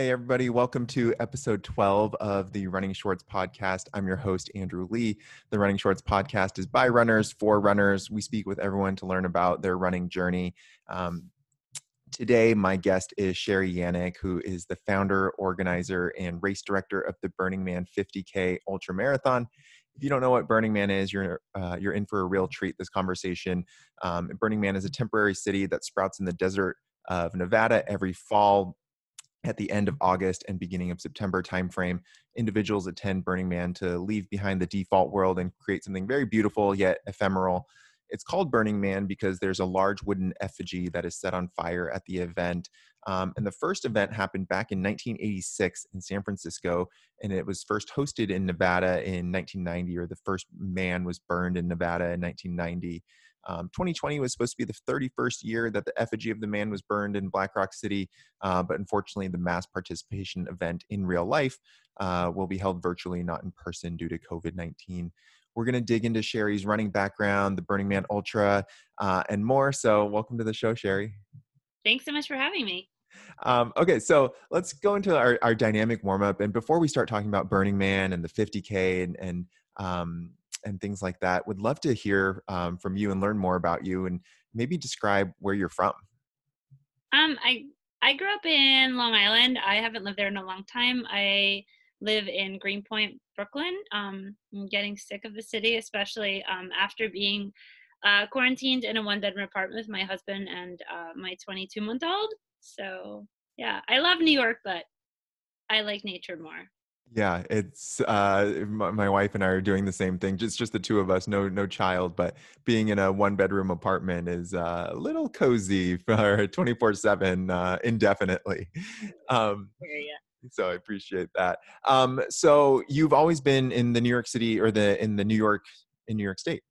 Okay, everybody, welcome to episode 12 of the Running Shorts podcast. I'm your host, Andrew Lee. The Running Shorts podcast is by runners for runners. We speak with everyone to learn about their running journey. Um, today, my guest is Sherry Yannick, who is the founder, organizer, and race director of the Burning Man 50K Ultra Marathon. If you don't know what Burning Man is, you're uh, you're in for a real treat. This conversation. Um, Burning Man is a temporary city that sprouts in the desert of Nevada every fall at the end of August and beginning of September timeframe, individuals attend Burning Man to leave behind the default world and create something very beautiful yet ephemeral. It's called Burning Man because there's a large wooden effigy that is set on fire at the event. Um, and the first event happened back in 1986 in San Francisco, and it was first hosted in Nevada in 1990, or the first man was burned in Nevada in 1990. Um, 2020 was supposed to be the 31st year that the effigy of the man was burned in Black Rock City, uh, but unfortunately, the mass participation event in real life uh, will be held virtually, not in person, due to COVID 19. We're going to dig into Sherry's running background, the Burning Man Ultra, uh, and more. So, welcome to the show, Sherry. Thanks so much for having me. Um, okay, so let's go into our, our dynamic warm up. And before we start talking about Burning Man and the 50K and, and um, and things like that. Would love to hear um, from you and learn more about you and maybe describe where you're from. Um, I I grew up in Long Island. I haven't lived there in a long time. I live in Greenpoint, Brooklyn. Um, I'm getting sick of the city, especially um, after being uh, quarantined in a one bedroom apartment with my husband and uh, my 22 month old. So yeah, I love New York, but I like nature more. Yeah, it's uh, my, my, wife and I are doing the same thing. Just just the two of us, no no child, but being in a one bedroom apartment is uh, a little cozy for twenty four seven uh, indefinitely. Um, so I appreciate that. Um, so you've always been in the New York City or the in the New York in New York State.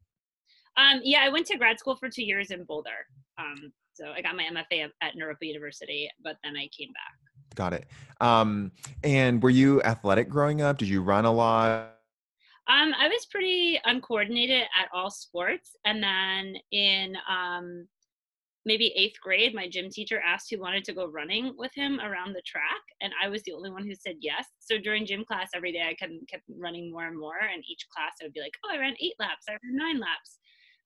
Um, yeah, I went to grad school for two years in Boulder. Um, so I got my MFA at Naropa University, but then I came back. Got it. Um, and were you athletic growing up? Did you run a lot? Um, I was pretty uncoordinated at all sports. And then in um, maybe eighth grade, my gym teacher asked who wanted to go running with him around the track. And I was the only one who said yes. So during gym class every day, I kept, kept running more and more. And each class, I would be like, oh, I ran eight laps, I ran nine laps.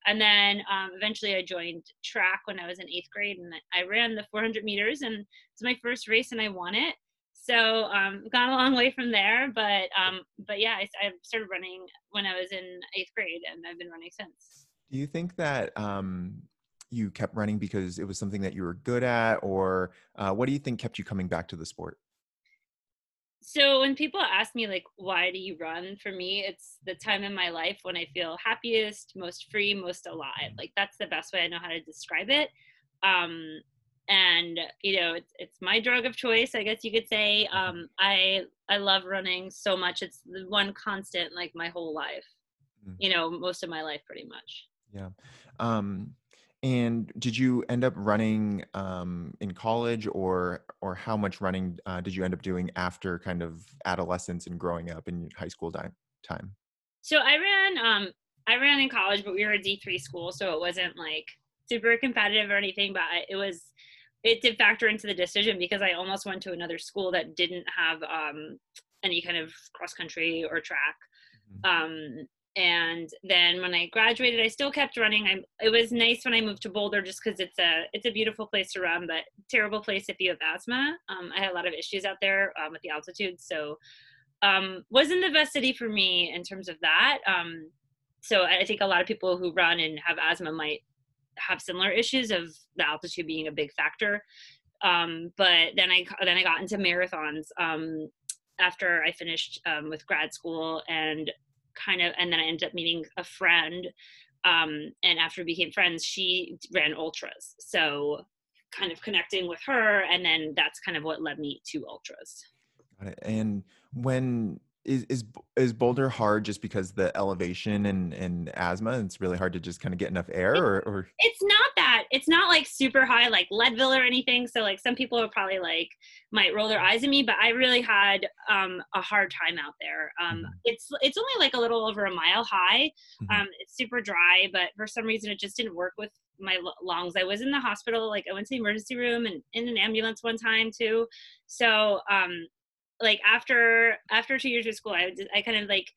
And then um, eventually I joined track when I was in eighth grade and I ran the 400 meters and it's my first race and I won it. So um, gone a long way from there, but um, but yeah, I, I, started running when I was in eighth grade and I've been running since. Do you think that um, you kept running because it was something that you were good at, or uh, what do you think kept you coming back to the sport? So when people ask me like why do you run? for me it's the time in my life when i feel happiest most free most alive. Like that's the best way i know how to describe it. Um and you know it's it's my drug of choice i guess you could say. Um i i love running so much it's the one constant like my whole life mm. you know most of my life pretty much. Yeah. Um and did you end up running um, in college, or or how much running uh, did you end up doing after kind of adolescence and growing up in high school time? So I ran um, I ran in college, but we were a D three school, so it wasn't like super competitive or anything. But it was it did factor into the decision because I almost went to another school that didn't have um, any kind of cross country or track. Mm-hmm. Um, and then when i graduated i still kept running. I, it was nice when i moved to boulder just because it's a it's a beautiful place to run but terrible place if you have asthma. Um, i had a lot of issues out there um, with the altitude so um, wasn't the best city for me in terms of that. Um, so i think a lot of people who run and have asthma might have similar issues of the altitude being a big factor. Um, but then i then i got into marathons um, after i finished with grad school and kind of and then i ended up meeting a friend um, and after we became friends she ran ultras so kind of connecting with her and then that's kind of what led me to ultras Got it. and when is is is Boulder hard just because the elevation and and asthma? It's really hard to just kind of get enough air, or, or it's not that. It's not like super high like Leadville or anything. So like some people are probably like might roll their eyes at me, but I really had um, a hard time out there. Um, mm-hmm. It's it's only like a little over a mile high. Mm-hmm. Um, it's super dry, but for some reason it just didn't work with my lungs. I was in the hospital, like I went to the emergency room and in an ambulance one time too. So, um, like after after two years of school, I I kind of like,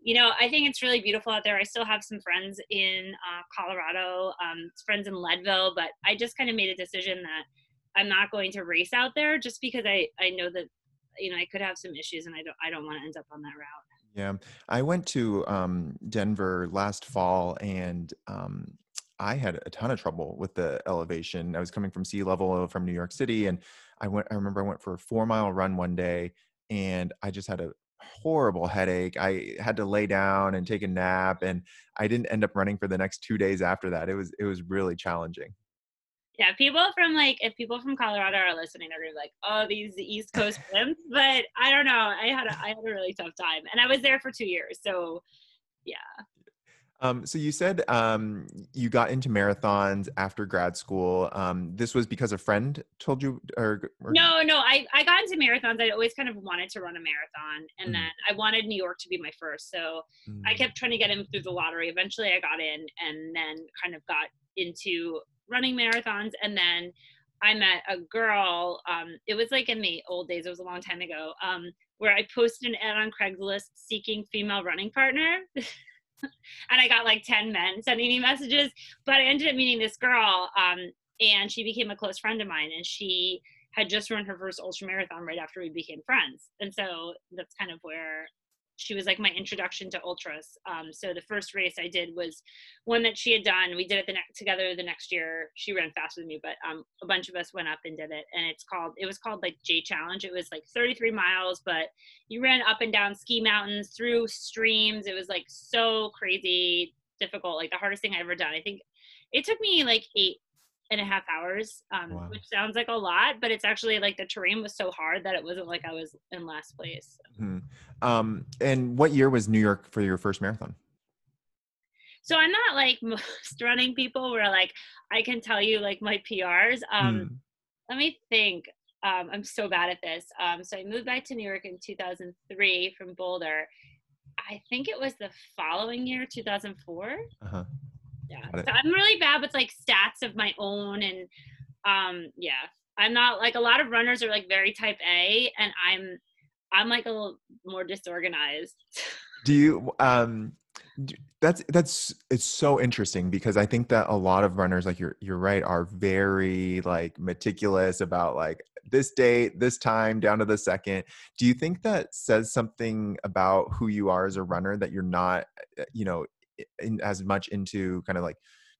you know, I think it's really beautiful out there. I still have some friends in uh, Colorado, um, friends in Leadville, but I just kind of made a decision that I'm not going to race out there just because I I know that you know I could have some issues and I don't I don't want to end up on that route. Yeah, I went to um, Denver last fall and um, I had a ton of trouble with the elevation. I was coming from sea level from New York City, and I went. I remember I went for a four mile run one day, and I just had a horrible headache. I had to lay down and take a nap, and I didn't end up running for the next two days after that. It was it was really challenging yeah, people from like if people from Colorado are listening, they're gonna be like, "Oh, these East Coast wimps." but I don't know. I had a, I had a really tough time, and I was there for two years. So, yeah. Um, so you said um, you got into marathons after grad school. Um, this was because a friend told you, or, or, no, no. I I got into marathons. I always kind of wanted to run a marathon, and mm. then I wanted New York to be my first. So mm. I kept trying to get in through the lottery. Eventually, I got in, and then kind of got into running marathons and then I met a girl. Um, it was like in the old days. It was a long time ago. Um, where I posted an ad on Craigslist seeking female running partner, and I got like ten men sending me messages. But I ended up meeting this girl, um, and she became a close friend of mine. And she had just run her first ultra marathon right after we became friends. And so that's kind of where she was like my introduction to ultras. Um, so the first race I did was one that she had done. We did it the ne- together the next year. She ran faster than me, but um, a bunch of us went up and did it. And it's called it was called like Jay Challenge. It was like 33 miles, but you ran up and down ski mountains through streams. It was like so crazy difficult, like the hardest thing I ever done. I think it took me like eight and a half hours, um, wow. which sounds like a lot, but it's actually like the terrain was so hard that it wasn't like I was in last place. Mm-hmm. Um, and what year was New York for your first marathon? So I'm not like most running people where like I can tell you like my PRs. Um, mm. Let me think. Um, I'm so bad at this. Um, so I moved back to New York in 2003 from Boulder. I think it was the following year, 2004. Uh-huh yeah. So i'm really bad with like stats of my own and um yeah. I'm not like a lot of runners are like very type a and i'm i'm like a little more disorganized. Do you um that's that's it's so interesting because i think that a lot of runners like you're you're right are very like meticulous about like this date this time down to the second. Do you think that says something about who you are as a runner that you're not eh, you know in, as much into kind of like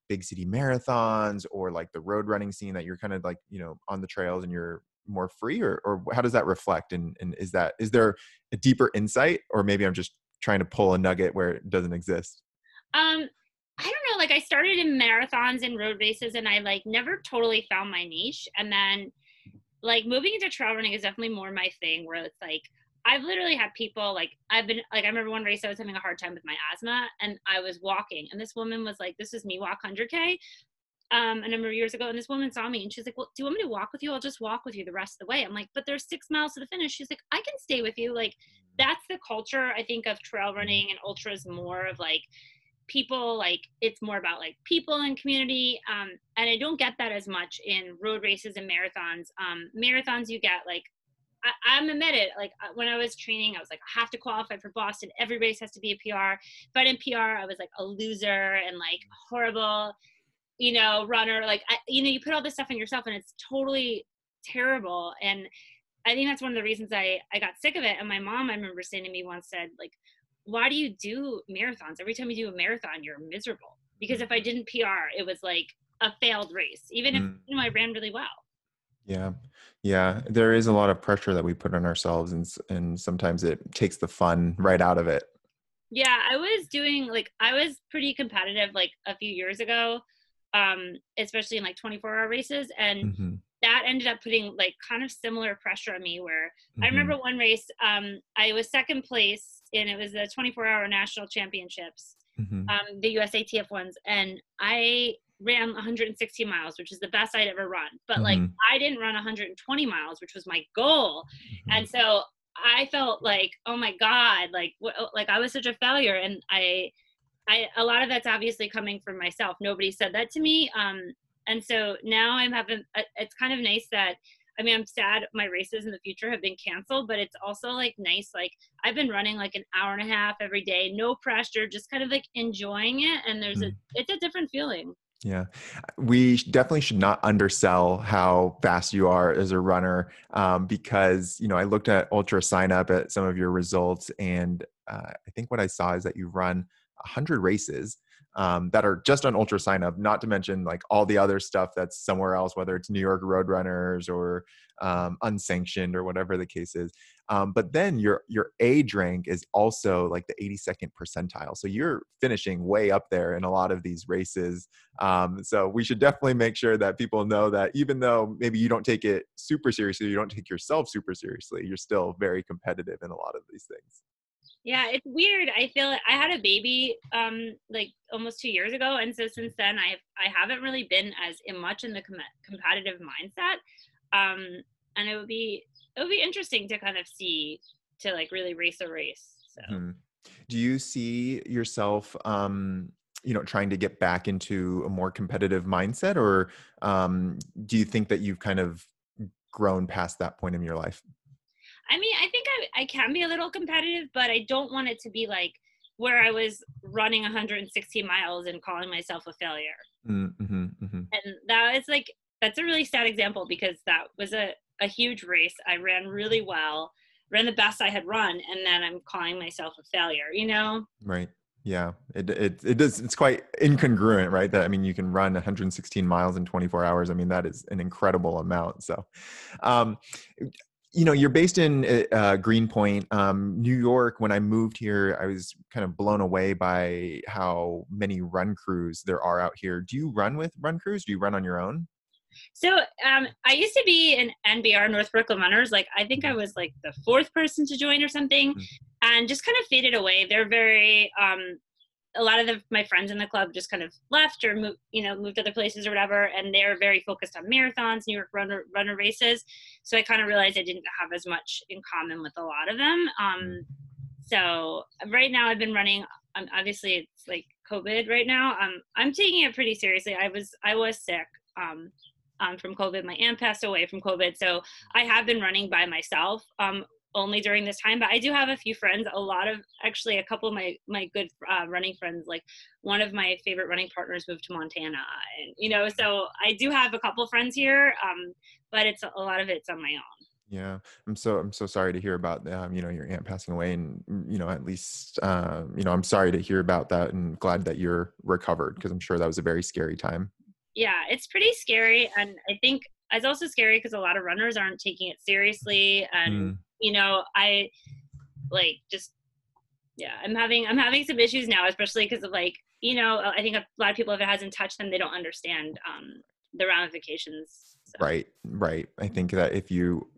big city marathons or like the road running scene that you're kind of like you know on the trails and you're more free or, or how does that reflect? And, and is that is there a deeper insight? Or maybe i'm just trying to pull a nugget where it doesn't exist. Um i don't know like i started in marathons and road races and i like never totally found my niche. And then like moving into trail running is definitely more my thing where it's like I've literally had people like I've been like I remember one race I was having a hard time with my asthma and I was walking and this woman was like, "This is me walk 100k." Um, a number of years ago, and this woman saw me and she's like, "Well, do you want me to walk with you? I'll just walk with you the rest of the way." I'm like, "But there's six miles to the finish." She's like, "I can stay with you." Like, that's the culture I think of trail running and ultras more of like people like it's more about like people and community um, and i don't get that as much in road races and marathons um, marathons you get like I, am a admitted, like uh, when I was training, I was like, I have to qualify for Boston. Every race has to be a PR. But in PR, I was like a loser and like horrible, you know, runner. Like, I, you know, you put all this stuff in yourself and it's totally terrible. And I think that's one of the reasons I, I got sick of it. And my mom, I remember saying to me once said, like, why do you do marathons? Every time you do a marathon, you're miserable. Because if I didn't PR, it was like a failed race, even if, mm. you know, I ran really well. Yeah. Yeah. There is a lot of pressure that we put on ourselves and and sometimes it takes the fun right out of it. Yeah, I was doing like I was pretty competitive like a few years ago. Um, especially in like 24 hour races and mm-hmm. that ended up putting like kind of similar pressure on me where mm-hmm. I remember one race um I was second place and it was the 24 hour national championships. Mm-hmm. Um, the USATF ones and I ran 160 miles, which is the best I'd ever run. But mm-hmm. like I didn't run 120 miles, which was my goal. Mm-hmm. And so I felt like, oh my God, like what, like I was such a failure. And I I a lot of that's obviously coming from myself. Nobody said that to me. Um, and so now I'm having. It's kind of nice that. I mean, I'm sad my races in the future have been canceled, but it's also like nice. Like I've been running like an hour and a half every day, no pressure, just kind of like enjoying it. And there's mm. a, it's a different feeling. Yeah, we definitely should not undersell how fast you are as a runner um, because you know I looked at ultra sign up at some of your results and uh, I think what I saw is that you run 100 races um, that are just on ultra sign up not to mention like all the other stuff that's somewhere else whether it's new york roadrunners or um, unsanctioned or whatever the case is. Um, but then your your age rank is also like the 82nd percentile. So you're finishing way up there in a lot of these races. Um, so we should definitely make sure that people know that even though maybe you don't take it super seriously you don't take yourself super seriously you're still very competitive in a lot of these things yeah, it's weird. I feel I had a baby um like almost 2 years ago and so since then I've I haven't really been as much in the com- competitive mindset. Um and it would be it would be interesting to kind of see to like really race a race. So mm-hmm. Do you see yourself um you know trying to get back into a more competitive mindset or um do you think that you've kind of grown past that point in your life? I mean, I think I, can be a little competitive, but I don't want it to be like where I was running 116 miles and calling myself a failure. Mm-hmm, mm-hmm. And that is like, that's a really sad example because that was a, a huge race. I ran really well, ran the best I had run, and then I'm calling myself a failure, you know? Right. Yeah, it, it it does. It's quite incongruent, right? That I mean, you can run 116 miles in 24 hours. I mean, that is an incredible amount. So, um, you know you're based in uh, uh, greenpoint um, new york. When i moved here i was kind of blown away by how many run crews there are out here. Do you run with run crews? Do you run on your own? So um, i used to be an nbr north brooklyn runners like i think i was like the fourth person to join or something mm-hmm. and just kind of faded away. They're very um, a lot of the, my friends in the club just kind of left or moved, you know, moved other places or whatever, and they're very focused on marathons, New York runner runner races. So I kind of realized I didn't have as much in common with a lot of them. Um, so right now I've been running. Um, obviously, it's like COVID right now. Um, I'm taking it pretty seriously. I was I was sick. Um, um, from COVID. My aunt passed away from COVID, so I have been running by myself. Um, only during this time but i do have a few friends a lot of actually a couple of my my good uh, running friends like one of my favorite running partners moved to montana and you know so i do have a couple friends here um, but it's a lot of it's on my own. Yeah i'm so i'm so sorry to hear about um, you know your aunt passing away and mm, you know at least um, you know i'm sorry to hear about that and glad that you're recovered because i'm sure that was a very scary time. Yeah it's pretty scary and i think it's also scary because a lot of runners aren't taking it seriously and mm you know, I like just yeah, I'm having I'm having some issues now, especially because of like you know I think a lot of people if it hasn't touched them, they don't understand um, the ramifications. So. Right, right. I think that if you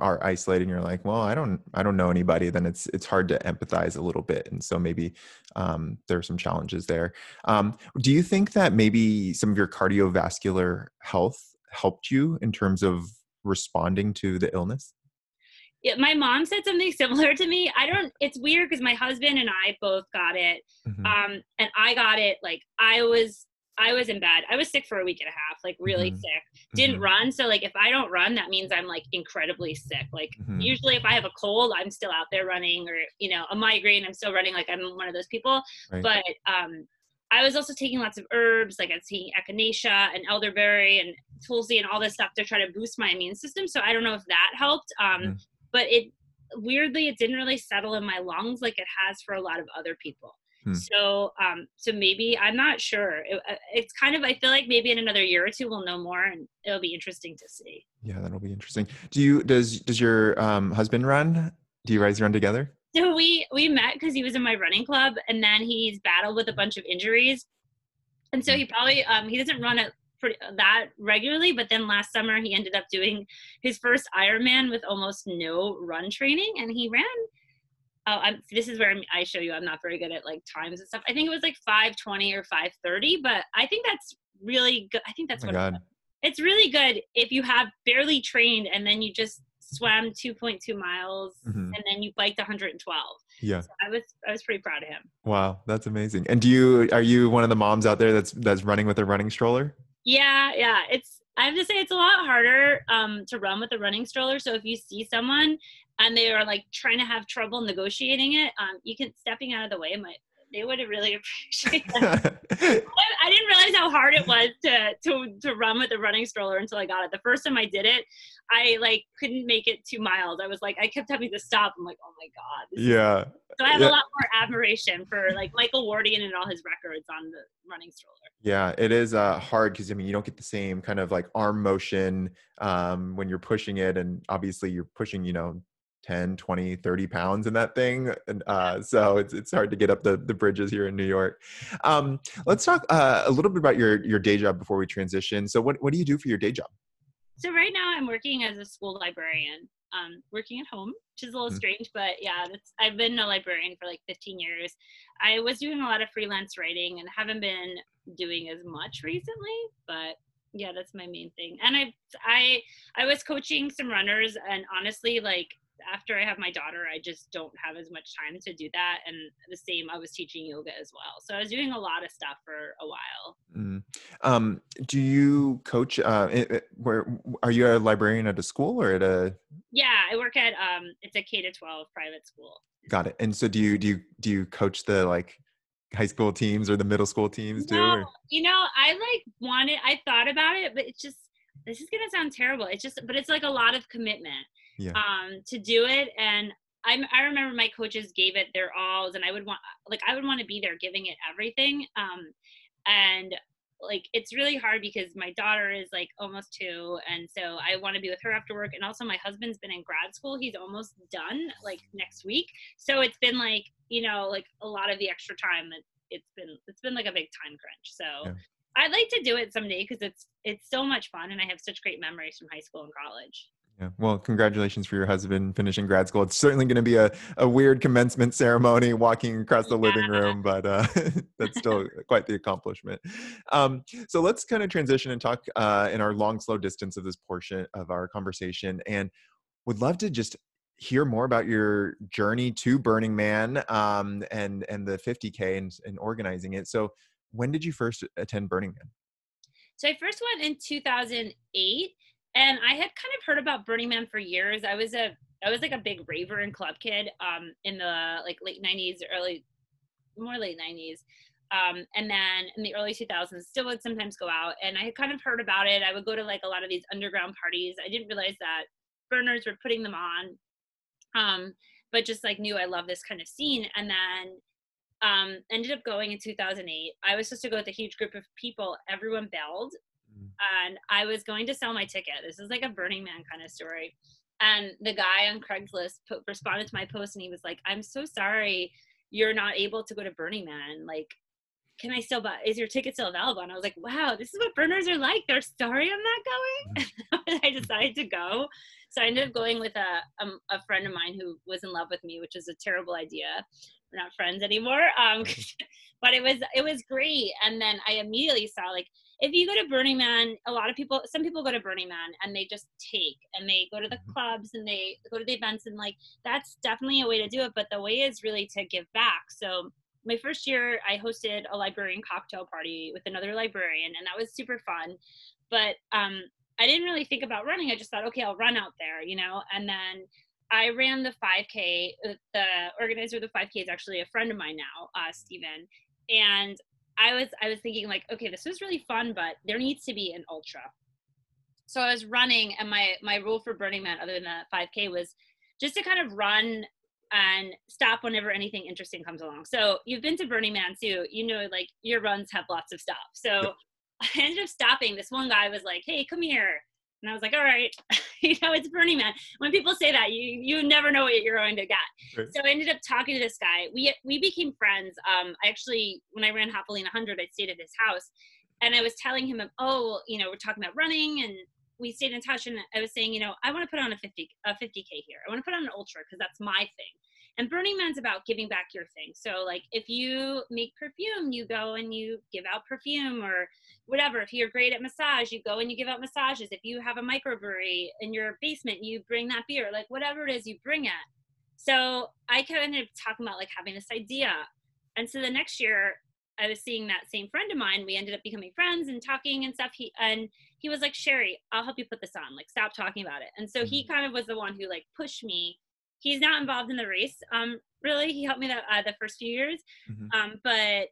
are isolated and you're like well i don't i don't know anybody then it's it's hard to empathize a little bit and so maybe um, there are some challenges there um, do you think that maybe some of your cardiovascular health helped you in terms of responding to the illness yeah, my mom said something similar to me. I don't. It's weird because my husband and I both got it, mm-hmm. um, and I got it like I was. I was in bed. I was sick for a week and a half, like really mm-hmm. sick. Didn't mm-hmm. run, so like if I don't run, that means I'm like incredibly sick. Like mm-hmm. usually, if I have a cold, I'm still out there running, or you know, a migraine, I'm still running. Like I'm one of those people. Right. But um, I was also taking lots of herbs, like I was taking echinacea and elderberry and tulsi and all this stuff to try to boost my immune system. So I don't know if that helped. Um, mm but it weirdly it didn't really settle in my lungs like it has for a lot of other people. Hmm. so um so maybe i'm not sure. It, uh, it's kind of i feel like maybe in another year or two we'll know more and it'll be interesting to see. Yeah that'll be interesting. Do you does does your um husband run? Do you guys run together? So we we met because he was in my running club and then he's battled with a bunch of injuries. And so hmm. he probably um he doesn't run at pretty, that regularly, but then last summer he ended up doing his first Ironman with almost no run training, and he ran. Oh, I'm, this is where I show you I'm not very good at like times and stuff. I think it was like 5:20 or 5:30, but I think that's really good. I think that's oh what God. it's really good if you have barely trained and then you just swam 2.2 miles mm-hmm. and then you biked 112 Yeah. So I was I was pretty proud of him. Wow, that's amazing. And do you are you one of the moms out there that's that's running with a running stroller? Yeah, yeah. It's I have to say it's a lot harder um, to run with a running stroller. So if you see someone and they are like trying to have trouble negotiating it, um, you can stepping out of the way might they would have really appreciated that. I, I, didn't realize how hard it was to, to to run with a running stroller until I got it. The first time I did it, I like couldn't make it two miles. I was like, I kept having to stop. I'm like, oh my god. Yeah. So I have yeah. a lot more admiration for like Michael Wardian and all his records on the running stroller. Yeah, it is uh, hard because I mean you don't get the same kind of like arm motion um, when you're pushing it, and obviously you're pushing you know 10 20 30 pounds in that thing and uh, so it's, it's hard to get up the, the bridges here in new york. Um, let's talk uh, a little bit about your, your day job before we transition. So what, what do you do for your day job? So right now i'm working as a school librarian um, working at home which is a little mm-hmm. strange but yeah that's i've been a librarian for like 15 years. I was doing a lot of freelance writing and haven't been doing as much recently but yeah that's my main thing. And i i i was coaching some runners and honestly like after I have my daughter, I just don't have as much time to do that. And the same, I was teaching yoga as well. So I was doing a lot of stuff for a while. Mm. Um, do you coach? Uh, it, where are you a librarian at a school or at a? Yeah, I work at um, it's a K to twelve private school. Got it. And so do you do you do you coach the like high school teams or the middle school teams too? No, you know, I like wanted. I thought about it, but it's just this is gonna sound terrible. It's just, but it's like a lot of commitment yeah. um, to do it. And I, I remember my coaches gave it their alls, and I would want, like, I would want to be there giving it everything. Um, and like, it's really hard because my daughter is like almost two, and so I want to be with her after work. And also, my husband's been in grad school; he's almost done, like next week. So it's been like, you know, like a lot of the extra time that it's been, it's been like a big time crunch. So. Yeah. I'd like to do it someday because it's it's so much fun and I have such great memories from high school and college. Yeah. Well, congratulations for your husband finishing grad school. It's certainly going to be a, a weird commencement ceremony walking across the yeah. living room, but uh, that's still quite the accomplishment. Um, so let's kind of transition and talk uh, in our long, slow distance of this portion of our conversation. And would love to just hear more about your journey to Burning Man um, and, and the 50K and, and organizing it. So when did you first attend Burning Man? So I first went in 2008 and I had kind of heard about Burning Man for years. I was a I was like a big raver and club kid um, in the like late '90s, early more late '90s, um, and then in the early 2000s, still would sometimes go out. And I had kind of heard about it. I would go to like a lot of these underground parties. I didn't realize that burners were putting them on, um, but just like knew I love this kind of scene. And then um, ended up going in 2008. I was supposed to go with a huge group of people. Everyone bailed and I was going to sell my ticket. This is like a Burning Man kind of story. And the guy on Craigslist po- responded to my post and he was like, I'm so sorry you're not able to go to Burning Man. Like, can I still buy? Is your ticket still available? And I was like, wow, this is what burners are like. They're sorry I'm not going. I decided to go. So I ended up going with a, a, um, a friend of mine who was in love with me, which is a terrible idea. We're not friends anymore. Um, but it was it was great. And then I immediately saw like if you go to Burning Man, a lot of people, some people go to Burning Man and they just take and they go to the mm-hmm. clubs and they go to the events and like that's definitely a way to do it. But the way is really to give back. So my first year, I hosted a librarian cocktail party with another librarian, and that was super fun. But um, I didn't really think about running. I just thought, okay, I'll run out there, you know. And then I ran the 5K. The organizer of the 5K is actually a friend of mine now, uh, Stephen. And I was I was thinking like, okay, this was really fun, but there needs to be an ultra. So I was running, and my my rule for Burning Man, other than the 5K, was just to kind of run and stop whenever anything interesting comes along. So you've been to Burning Man too, you know, like your runs have lots of stuff. So I ended up stopping. This one guy was like, "Hey, come here," and I was like, "All right." you know, it's Burning Man. When people say that, you you never know what you're going to get. Right. So I ended up talking to this guy. We we became friends. Um, I actually, when I ran Javelina 100, I stayed at his house, and I was telling him, oh, you know, we're talking about running, and we stayed in touch. And I was saying, you know, I want to put on a 50 a 50k here. I want to put on an ultra because that's my thing. And Burning Man's about giving back your thing. So, like, if you make perfume, you go and you give out perfume or whatever. If you're great at massage, you go and you give out massages. If you have a microbrewery in your basement, you bring that beer. Like, whatever it is, you bring it. So I kind of talking about like having this idea. And so the next year I was seeing that same friend of mine. We ended up becoming friends and talking and stuff. He and he was like, Sherry, I'll help you put this on. Like, stop talking about it. And so he mm-hmm. kind of was the one who like pushed me. He's not involved in the race. Um, really, he helped me that uh, the first few years. Mm-hmm. Um, but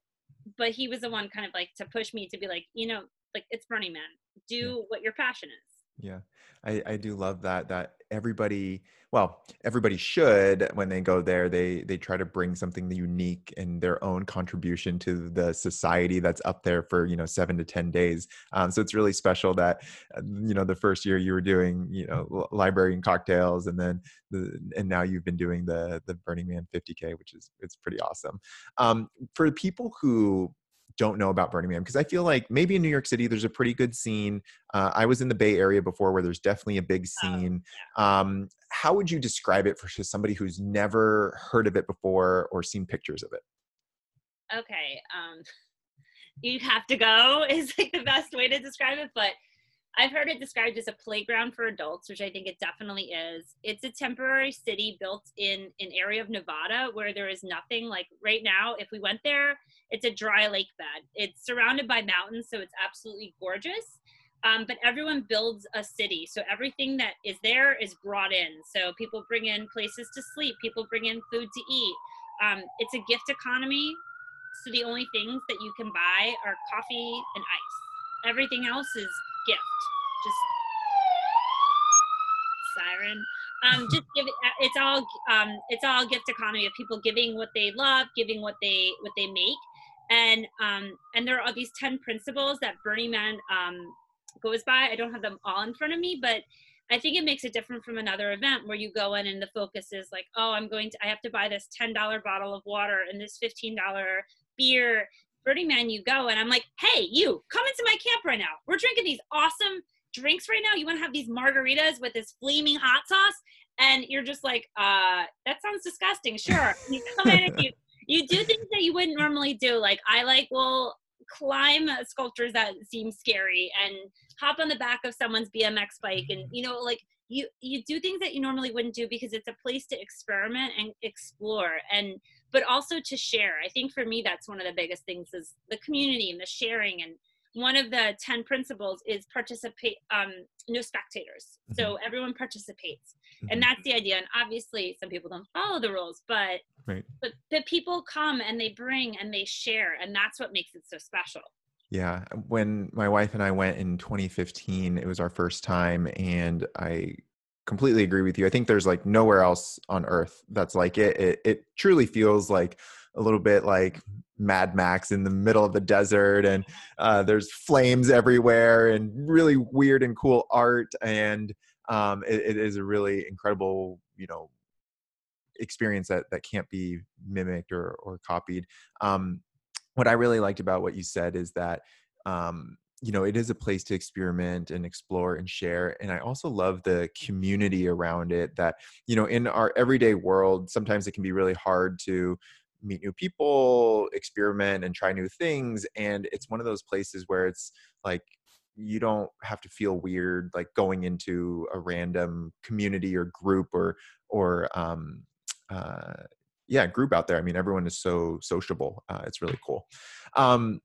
but he was the one kind of like to push me to be like, you know, like it's Burning Man. Do yeah. what your passion is. Yeah, I, I do love that. That everybody well everybody should when they go there they they try to bring something unique and their own contribution to the society that's up there for you know seven to ten days um, so it's really special that uh, you know the first year you were doing you know library and cocktails and then the and now you've been doing the the burning man 50k which is it's pretty awesome um, for people who don't know about Burning Man because I feel like maybe in New York City there's a pretty good scene. Uh, I was in the Bay Area before where there's definitely a big oh, scene. Um, how would you describe it for somebody who's never heard of it before or seen pictures of it? Okay, um, you have to go is like the best way to describe it, but I've heard it described as a playground for adults, which I think it definitely is. It's a temporary city built in an area of Nevada where there is nothing. Like right now, if we went there, it's a dry lake bed. It's surrounded by mountains, so it's absolutely gorgeous. Um, but everyone builds a city, so everything that is there is brought in. So people bring in places to sleep, people bring in food to eat. Um, it's a gift economy, so the only things that you can buy are coffee and ice. Everything else is gift. Just siren. Um, just give it. Uh, it's all. Um, it's all gift economy of people giving what they love, giving what they what they make, and um, and there are these ten principles that Burning Man um, goes by. I don't have them all in front of me, but I think it makes it different from another event where you go in and the focus is like, oh, I'm going to, I have to buy this $10 bottle of water and this $15 beer Burning Man, you go, and I'm like, hey, you, come into my camp right now. We're drinking these awesome drinks right now. You want to have these margaritas with this flaming hot sauce? And you're just like, uh, that sounds disgusting. Sure. you come in and you, you do things that you wouldn't normally do. Like, I like, well, climb sculptures that seem scary and hop on the back of someone's BMX bike. And, you know, like, you, you do things that you normally wouldn't do because it's a place to experiment and explore. And but also to share. I think for me, that's one of the biggest things is the community and the sharing. And one of the 10 principles is participate, um, no spectators. Mm-hmm. So everyone participates. Mm-hmm. And that's the idea. And obviously some people don't follow the rules, but, right. but the people come and they bring and they share. And that's what makes it so special. Yeah. When my wife and I went in 2015, it was our first time and I completely agree with you. I think there's like nowhere else on earth that's like it. It, it truly feels like a little bit like Mad Max in the middle of the desert, and uh, there's flames everywhere, and really weird and cool art, and um, it, it is a really incredible, you know, experience that that can't be mimicked or or copied. Um, what I really liked about what you said is that um, you know it is a place to experiment and explore and share and i also love the community around it that you know in our everyday world sometimes it can be really hard to meet new people experiment and try new things and it's one of those places where it's like you don't have to feel weird like going into a random community or group or or um uh yeah group out there i mean everyone is so sociable uh, it's really cool. Um,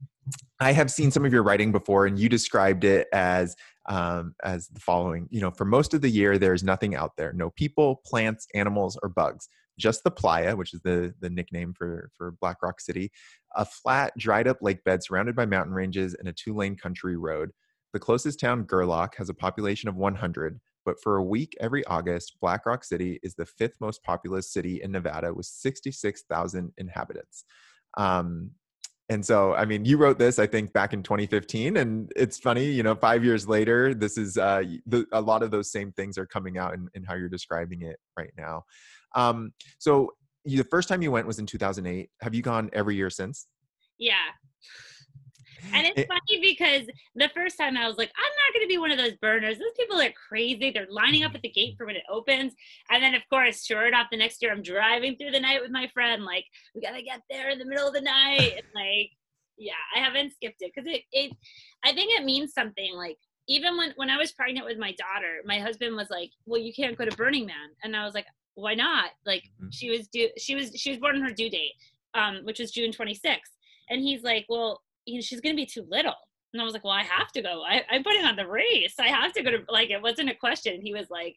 i have seen some of your writing before and you described it as um, as the following you know for most of the year there's nothing out there. No people plants animals or bugs. Just the playa which is the the nickname for for black rock city a flat dried up lake bed surrounded by mountain ranges and a two lane country road. The closest town gerlach has a population of 100 but for a week every August, Black Rock City is the fifth most populous city in Nevada with 66,000 inhabitants. Um, and so, I mean, you wrote this, I think, back in 2015, and it's funny, you know, five years later, this is uh, the, a lot of those same things are coming out in, in how you're describing it right now. Um, so, you, the first time you went was in 2008. Have you gone every year since? Yeah and it's it, funny because the first time I was like, I'm not going to be one of those burners. Those people are crazy. They're lining up at the gate for when it opens. And then, of course, sure enough, the next year I'm driving through the night with my friend. Like, we got to get there in the middle of the night. And like, yeah, I haven't skipped it because it, it, I think it means something. Like, even when, when I was pregnant with my daughter, my husband was like, Well, you can't go to Burning Man. And I was like, Why not? Like, she was due she was she was born on her due date um which was june 26th and he's like well you know she's gonna be too little. And i was like well i have to go. I, i'm putting on the race. I have to go to like it wasn't a question. He was like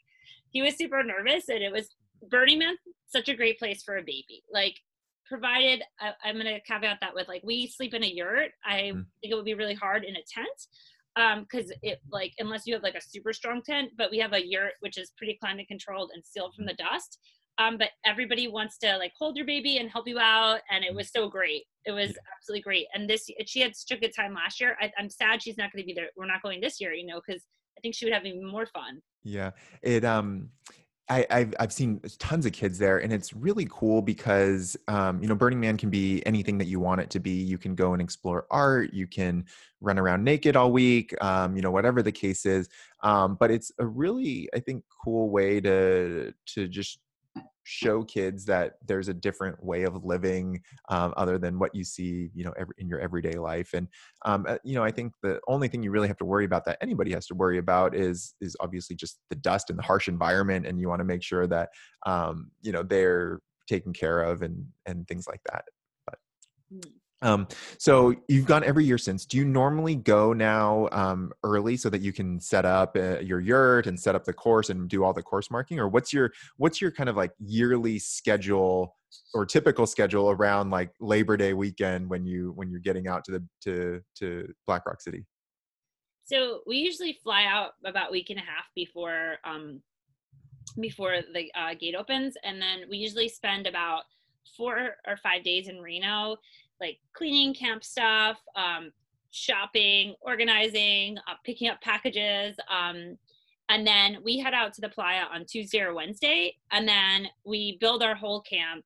he was super nervous and it was burning man such a great place for a baby. Like provided I, am going to caveat that with like we sleep in a yurt. I mm. think it would be really hard in a tent um because it like unless you have like a super strong tent but we have a yurt which is pretty climate controlled and sealed from the dust um but everybody wants to like hold your baby and help you out and it was so great it was absolutely great and this she had such a good time last year I, i'm sad she's not going to be there we're not going this year you know because i think she would have even more fun yeah it um I, have I've seen tons of kids there, and it's really cool because um, you know Burning Man can be anything that you want it to be. You can go and explore art. You can run around naked all week. Um, you know whatever the case is. Um, but it's a really I think cool way to to just show kids that there's a different way of living um, other than what you see you know every, in your everyday life and um, uh, you know i think the only thing you really have to worry about that anybody has to worry about is is obviously just the dust and the harsh environment and you want to make sure that um, you know they're taken care of and and things like that but mm. Um, so you've gone every year since. Do you normally go now um, early so that you can set up uh, your yurt and set up the course and do all the course marking, or what's your what's your kind of like yearly schedule or typical schedule around like Labor Day weekend when you when you're getting out to the to to Black Rock City? So we usually fly out about week and a half before um, before the uh, gate opens, and then we usually spend about four or five days in Reno like cleaning camp stuff, um, shopping, organizing, uh, picking up packages. Um, and then we head out to the playa on Tuesday or Wednesday, and then we build our whole camp.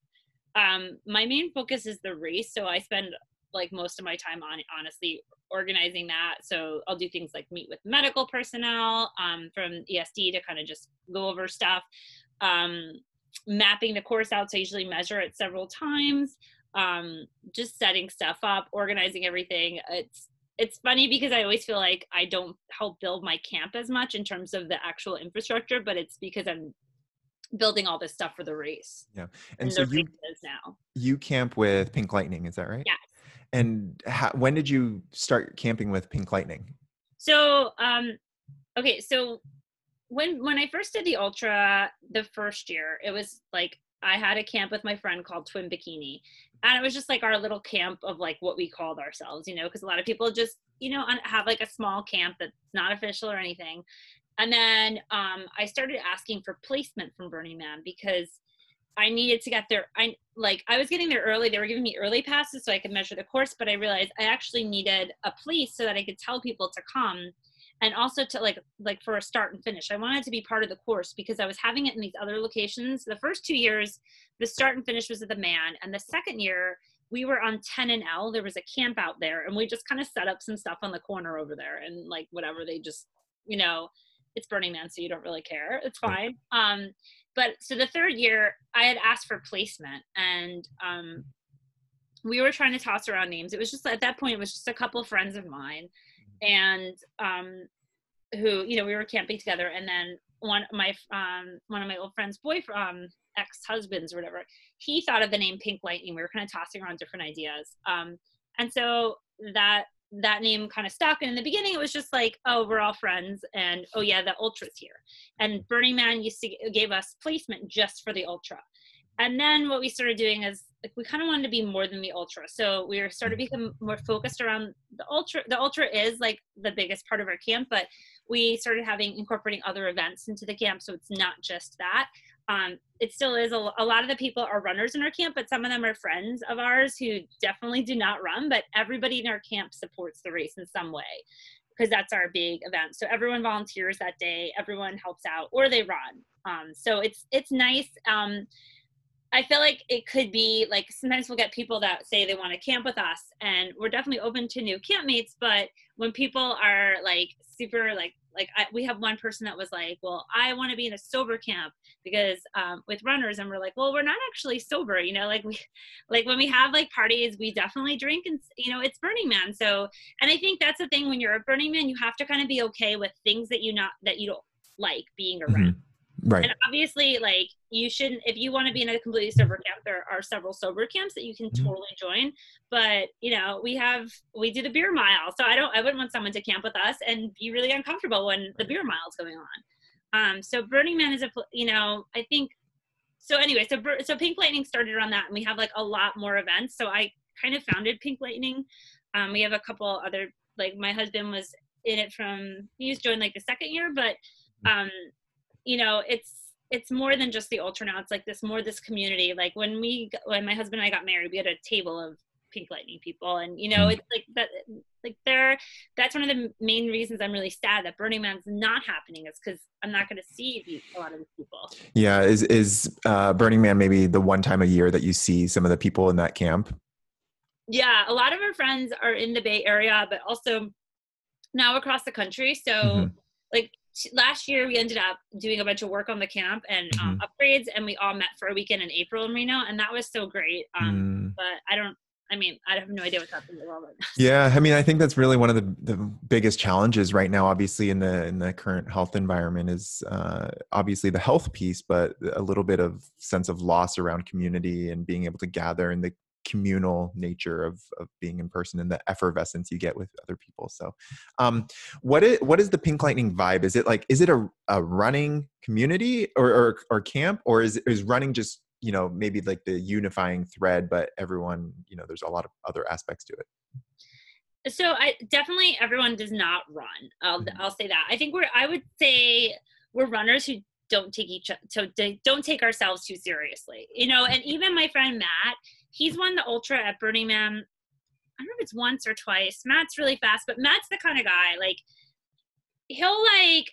Um, my main focus is the race, so I spend like most of my time on honestly organizing that. So I'll do things like meet with medical personnel um, from ESD to kind of just go over stuff. Um, mapping the course out, so I usually measure it several times um, just setting stuff up, organizing everything. It's it's funny because I always feel like I don't help build my camp as much in terms of the actual infrastructure, but it's because I'm building all this stuff for the race. Yeah, and, and so you now you camp with Pink Lightning, is that right? Yeah. And how, when did you start camping with Pink Lightning? So, um, okay, so when when I first did the ultra the first year, it was like I had a camp with my friend called Twin Bikini, and it was just like our little camp of like what we called ourselves you know because a lot of people just you know have like a small camp that's not official or anything. And then um, i started asking for placement from burning man because i needed to get there i like i was getting there early. They were giving me early passes so i could measure the course but i realized i actually needed a place so that i could tell people to come and also to like like for a start and finish. I wanted to be part of the course because i was having it in these other locations. The first two years the start and finish was at the man and the second year we were on 10 and l. There was a camp out there and we just kind of set up some stuff on the corner over there and like whatever they just you know it's burning man so you don't really care. It's fine. Um but so the third year i had asked for placement and um we were trying to toss around names. It was just at that point it was just a couple of friends of mine and um, who you know we were camping together, and then one of my um, one of my old friends' boyfriend, um, ex-husbands or whatever, he thought of the name Pink Lightning. We were kind of tossing around different ideas, um, and so that that name kind of stuck. And in the beginning, it was just like, oh, we're all friends, and oh yeah, the ultra's here. And Burning Man used to gave us placement just for the ultra. And then what we started doing is like we kind of wanted to be more than the ultra. So we were started to become more focused around the ultra. The ultra is like the biggest part of our camp but we started having incorporating other events into the camp so it's not just that. Um, it still is a, a, lot of the people are runners in our camp but some of them are friends of ours who definitely do not run but everybody in our camp supports the race in some way because that's our big event. So everyone volunteers that day everyone helps out or they run. Um, so it's it's nice um, I feel like it could be like sometimes we'll get people that say they want to camp with us, and we're definitely open to new campmates. But when people are like super like like I, we have one person that was like, well, I want to be in a sober camp because um, with runners, and we're like, well, we're not actually sober, you know, like we like when we have like parties, we definitely drink, and you know, it's Burning Man. So, and I think that's the thing when you're a Burning Man, you have to kind of be okay with things that you not that you don't like being around. Mm-hmm Right. And obviously, like you shouldn't if you want to be in a completely sober camp, there are several sober camps that you can Mhm. totally join. But you know, we have we do the beer mile, so I don't I wouldn't want someone to camp with us and be really uncomfortable when the beer mile is going on. Um, so Burning Man is a you know I think so anyway so so Pink Lightning started around that and we have like a lot more events. So I kind of founded Pink Lightning. Um, we have a couple other like my husband was in it from he's joined like the second year, but um, you know it's it's more than just the ultra now. It's like this more this community. Like when we when my husband and I got married, we had a table of Pink Lightning people, and you know Mm. it's like that. Like they're that's one of the main reasons I'm really sad that Burning Man's not happening is because I'm not going to see these, a lot of these people. Yeah. Is is uh, Burning Man maybe the one time a year that you see some of the people in that camp? Yeah, a lot of our friends are in the Bay Area, but also now across the country. So, Mhm. like last year, we ended up doing a bunch of work on the camp and um, upgrades, and we all met for a weekend in April in Reno, and that was so great. Um, Mm. But I don't, I mean, I have no idea what's happening in the world right now. Yeah, I mean, I think that's really one of the, the biggest challenges right now. Obviously, in the in the current health environment, is uh, obviously the health piece, but a little bit of sense of loss around community and being able to gather and the communal nature of of being in person and the effervescence you get with other people. So, um, what is what is the Pink Lightning vibe? Is it like is it a, a running community or, or or camp, or is is running just you know maybe like the unifying thread, but everyone you know there's a lot of other aspects to it. So I definitely everyone does not run. I'll Mhm. I'll say that. I think we're I would say we're runners who don't take each so don't take ourselves too seriously. You know, and even my friend Matt, he's won the ultra at Burning Man. I don't know if it's once or twice. Matt's really fast, but Matt's the kind of guy like he'll like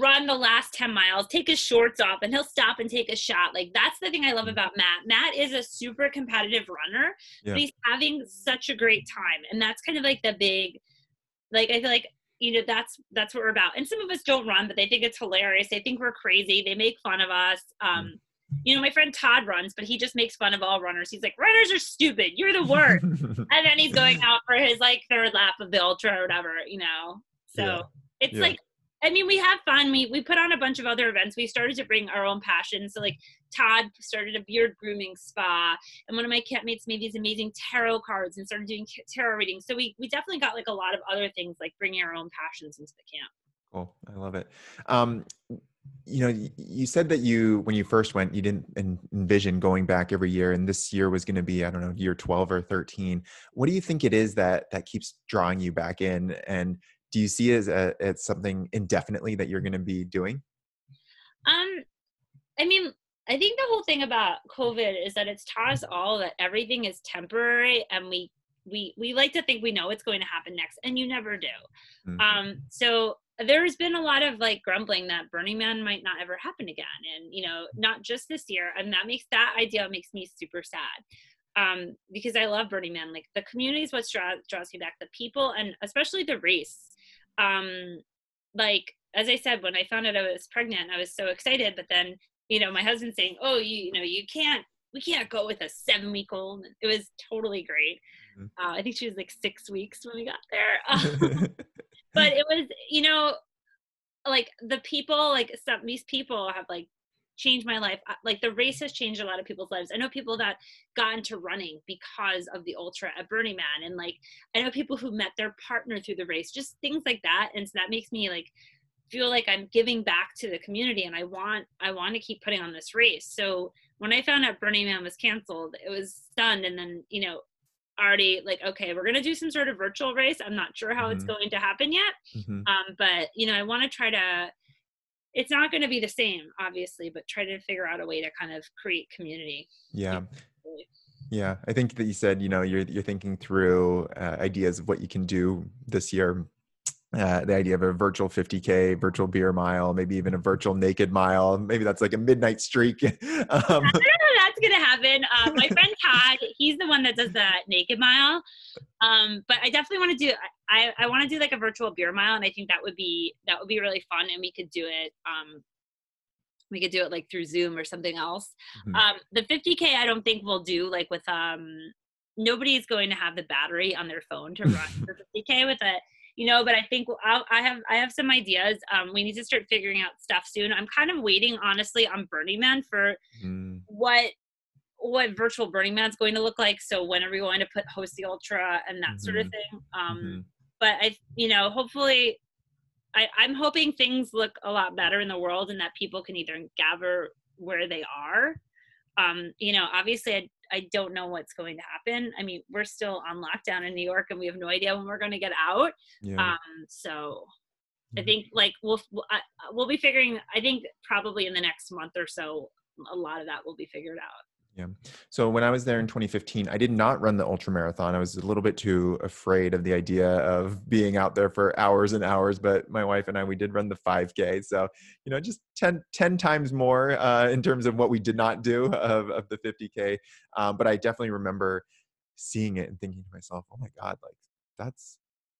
run the last 10 miles, take his shorts off, and he'll stop and take a shot. Like that's the thing I love about Matt. Matt is a super competitive runner, Yeah. but he's having such a great time. And that's kind of like the big like I feel like you know that's that's what we're about. And some of us don't run, but they think it's hilarious. They think we're crazy. They make fun of us. Um, you know, my friend Todd runs, but he just makes fun of all runners. He's like, runners are stupid. You're the worst. and then he's going out for his like third lap of the ultra or whatever, you know. So Yeah. it's Yeah. like I mean, we have fun. We we put on a bunch of other events. We started to bring our own passion. So like Todd started a beard grooming spa, and one of my campmates made these amazing tarot cards and started doing tarot readings. So we we definitely got like a lot of other things like bringing our own passions into the camp. Cool. I love it. Um, you know, you said that you, when you first went, you didn't envision going back every year, and this year was going to be, I don't know, year twelve or thirteen. What do you think it is that that keeps drawing you back in? And do you see it as, a, as something indefinitely that you're going to be doing? Um, I mean, I think the whole thing about COVID is that it's taught us all that everything is temporary, and we we we like to think we know what's going to happen next, and you never do. Mhm. Um, so there's been a lot of like grumbling that Burning Man might not ever happen again, and you know, not just this year, and that makes that idea makes me super sad. Um, because I love Burning Man. Like the community is what draws, draws me back. The people, and especially the race. Um, like as I said, when I found out I was pregnant, I was so excited. But then, you know, my husband saying, "Oh, you, you know, you can't, we can't go with a seven week old." It was totally great. Mhm. Uh, I think she was like six weeks when we got there. but it was you know like the people like some these people have like changed my life. Like the race has changed a lot of people's lives. I know people that got into running because of the ultra at burning man and like i know people who met their partner through the race just things like that. And so that makes me like feel like i'm giving back to the community and i want i want to keep putting on this race. So when i found out burning man was canceled it was stunned. And then you know already like okay we're going to do some sort of virtual race i'm not sure how it's Mhm. going to happen yet Mhm. um, but you know i want to try to it's not going to be the same obviously but try to figure out a way to kind of create community Yeah. Yeah, I think that you said, you know, you're you're thinking through uh, ideas of what you can do this year. Uh, the idea of a virtual 50k, virtual beer mile, maybe even a virtual naked mile. Maybe that's like a midnight streak. um, I don't know how that's gonna happen. Uh, my friend Todd, he's the one that does the naked mile. Um, but I definitely want to do. I I want to do like a virtual beer mile, and I think that would be that would be really fun, and we could do it. Um, we could do it like through Zoom or something else. Mhm. Um, the 50k, I don't think we'll do like with um. Nobody's going to have the battery on their phone to run the 50k with it you know but i think I'll, i have i have some ideas um, we need to start figuring out stuff soon i'm kind of waiting honestly on burning man for mm. what what virtual burning man's going to look like so when are we going to put host the ultra and that mm-hmm. sort of mm-hmm. thing um, mm-hmm. but i you know hopefully I, i'm hoping things look a lot better in the world and that people can either gather where they are um, you know obviously I, I don't know what's going to happen. I mean, we're still on lockdown in New York and we have no idea when we're going to get out. Yeah. Um, so I think like we'll we'll, we'll be figuring. I think probably in the next month or so, a lot of that will be figured out. Yeah. So when I was there in 2015, I did not run the ultra marathon. I was a little bit too afraid of the idea of being out there for hours and hours. But my wife and I, we did run the 5K. So, you know, just 10, 10 times more uh, in terms of what we did not do of, of the 50K. Um, but I definitely remember seeing it and thinking to myself, oh my God, like that's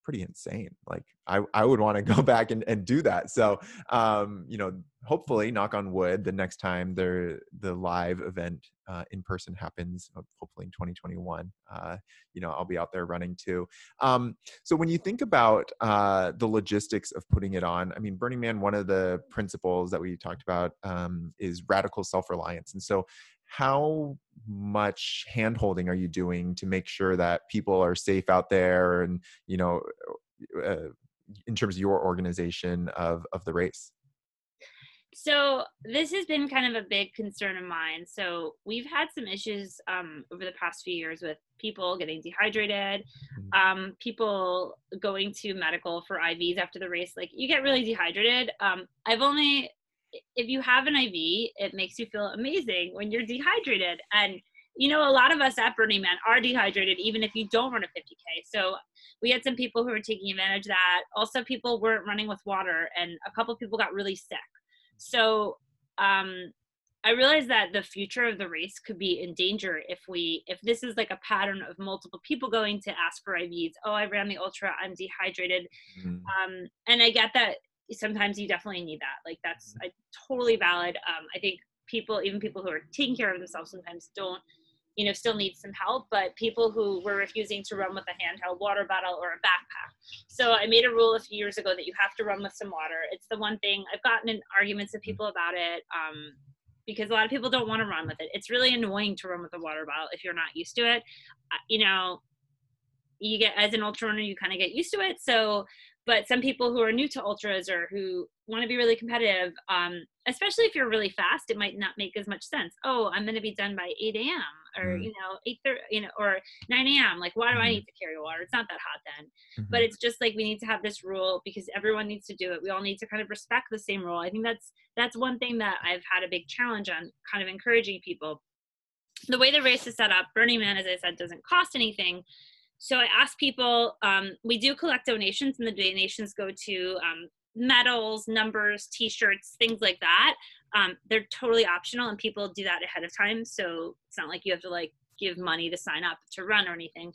pretty insane. Like I, I would want to go back and, and do that. So, um, you know, hopefully knock on wood, the next time the, the live event uh, in person happens, hopefully in 2021, uh, you know, I'll be out there running too. Um, so when you think about uh, the logistics of putting it on, I mean, Burning Man, one of the principles that we talked about um, is radical self-reliance. And so how much handholding are you doing to make sure that people are safe out there and you know uh, in terms of your organization of of the race? So this has been kind of a big concern of mine. So we've had some issues um, over the past few years with people getting dehydrated mm-hmm. um, people going to medical for ivs after the race. Like you get really dehydrated. Um, i've only if you have an IV, it makes you feel amazing when you're dehydrated. And you know, a lot of us at Burning Man are dehydrated, even if you don't run a 50K. So we had some people who were taking advantage of that. Also, people weren't running with water, and a couple people got really sick. So um, I realized that the future of the race could be in danger if we, if this is like a pattern of multiple people going to ask for IVs. Oh, I ran the ultra, I'm dehydrated. Mm-hmm. Um, and I get that sometimes you definitely need that. Like that's mm-hmm. totally valid. Um, I think people, even people who are taking care of themselves, sometimes don't, you know, still need some help. But people who were refusing to run with a handheld water bottle or a backpack. So I made a rule a few years ago that you have to run with some water. It's the one thing I've gotten in arguments with mm-hmm. people about it. Um, because a lot of people don't want to run with it. It's really annoying to run with a water bottle if you're not used to it. Uh, you know, you get as an ultra runner, you kind of get used to it. So but some people who are new to ultras or who want to be really competitive um, especially if you're really fast it might not make as much sense. Oh i'm going to be done by 8 a.m or mm-hmm. you know 8 30, you know or 9 a.m like why do i mm-hmm. need to carry water? It's not that hot then. Mm-hmm. but it's just like we need to have this rule because everyone needs to do it. We all need to kind of respect the same rule. I think that's that's one thing that i've had a big challenge on kind of encouraging people. The way the race is set up burning man as i said doesn't cost anything so I ask people, um, we do collect donations, and the donations go to um, medals, numbers, t shirts, things like that. Um, they're totally optional, and people do that ahead of time. So it's not like you have to like give money to sign up to run or anything.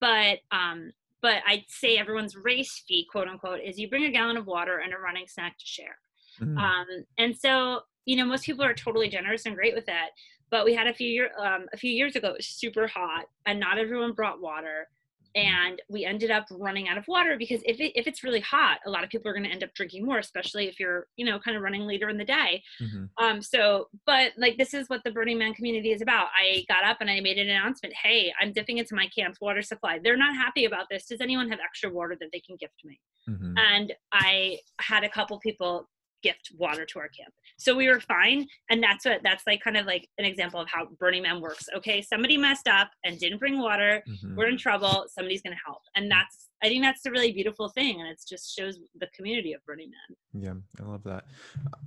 But um, but I'd say everyone's race fee, quote unquote, is you bring a gallon of water and a running snack to share. Mm-hmm. Um, and so you know most people are totally generous and great with that. But we had a few year um, a few years ago, it was super hot, and not everyone brought water and we ended up running out of water because if, it, if it's really hot a lot of people are going to end up drinking more especially if you're you know kind of running later in the day. Mm-hmm. um so but like this is what the burning man community is about. I got up and i made an announcement hey i'm dipping into my camp's water supply. They're not happy about this. Does anyone have extra water that they can gift me? Mm-hmm. and i had a couple people gift water to our camp. So we were fine. And that's what that's like kind of like an example of how Burning Man works. Okay, somebody messed up and didn't bring water. Mm-hmm. We're in trouble. Somebody's gonna help. And that's I think that's the really beautiful thing. And it just shows the community of Burning Man. Yeah, I love that.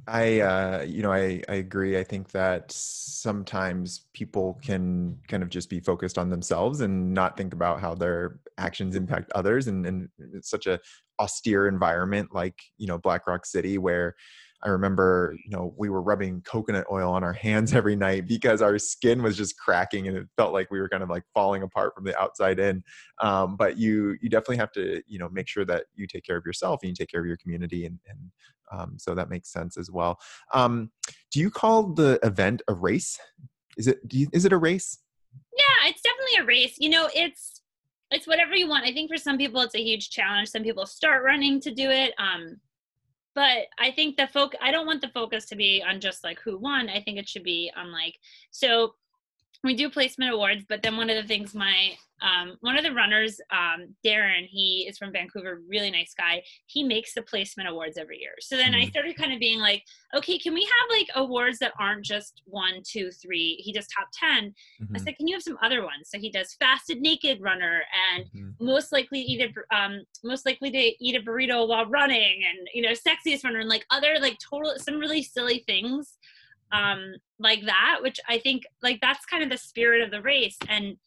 I uh you know, I, I agree. I think that sometimes people can kind of just be focused on themselves and not think about how their actions impact others and, and it's such a austere environment like you know black rock city where i remember you know we were rubbing coconut oil on our hands every night because our skin was just cracking and it felt like we were kind of like falling apart from the outside in. Um, but you you definitely have to you know make sure that you take care of yourself and you take care of your community and, and um, so that makes sense as well. Um, do you call the event a race? Is it you, is it a race? Yeah it's definitely a race. You know it's it's whatever you want. I think for some people it's a huge challenge. Some people start running to do it. Um, but I think the focus. I don't want the focus to be on just like who won. I think it should be on like so we do placement awards but then one of the things my um, one of the runners um, darren he is from vancouver really nice guy. He makes the placement awards every year. So then i started kind of being like okay can we have like awards that aren't just one two three? He does top 10 mm-hmm. i said can you have some other ones? So he does fasted naked runner and mm-hmm. most likely eat a um, most likely to eat a burrito while running and you know sexiest runner and like other like total some really silly things um like that which i think like that's kind of the spirit of the race. And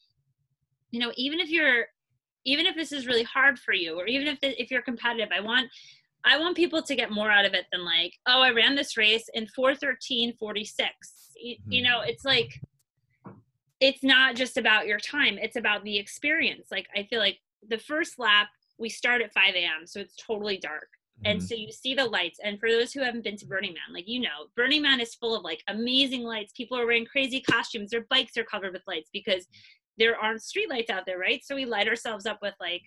you know even if you're even if this is really hard for you or even if the, if you're competitive i want i want people to get more out of it than like oh i ran this race in 413 46 you, mm-hmm. you know it's like it's not just about your time it's about the experience like i feel like the first lap we start at 5 a.m so it's totally dark and mm-hmm. so you see the lights and for those who haven't been to burning man like you know burning man is full of like amazing lights people are wearing crazy costumes their bikes are covered with lights because there aren't street lights out there right so we light ourselves up with like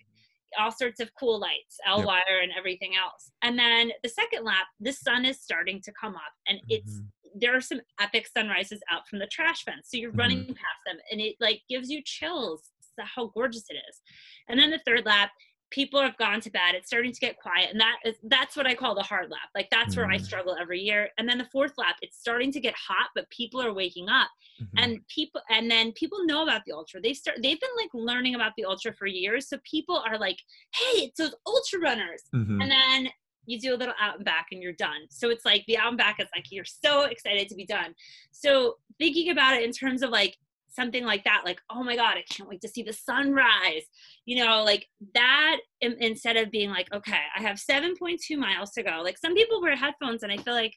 all sorts of cool lights l yep. wire and everything else and then the second lap the sun is starting to come up and mm-hmm. it's there are some epic sunrises out from the trash fence so you're mm-hmm. running past them and it like gives you chills how gorgeous it is and then the third lap people have gone to bed it's starting to get quiet and that is that's what i call the hard lap like that's mm-hmm. where i mm-hmm. struggle every year and then the fourth lap it's starting to get hot but people are waking up mm-hmm. and people and then people know about the ultra they start they've been like learning about the ultra for years so people are like hey it's those ultra runners mm-hmm. and then you do a little out and back and you're done. So it's like the out and back is like you're so excited to be done. So thinking about it in terms of like something like that like oh my god i can't wait to see the sunrise. You know like that instead of being like okay i have 7.2 miles to go. Like some people wear headphones and i feel like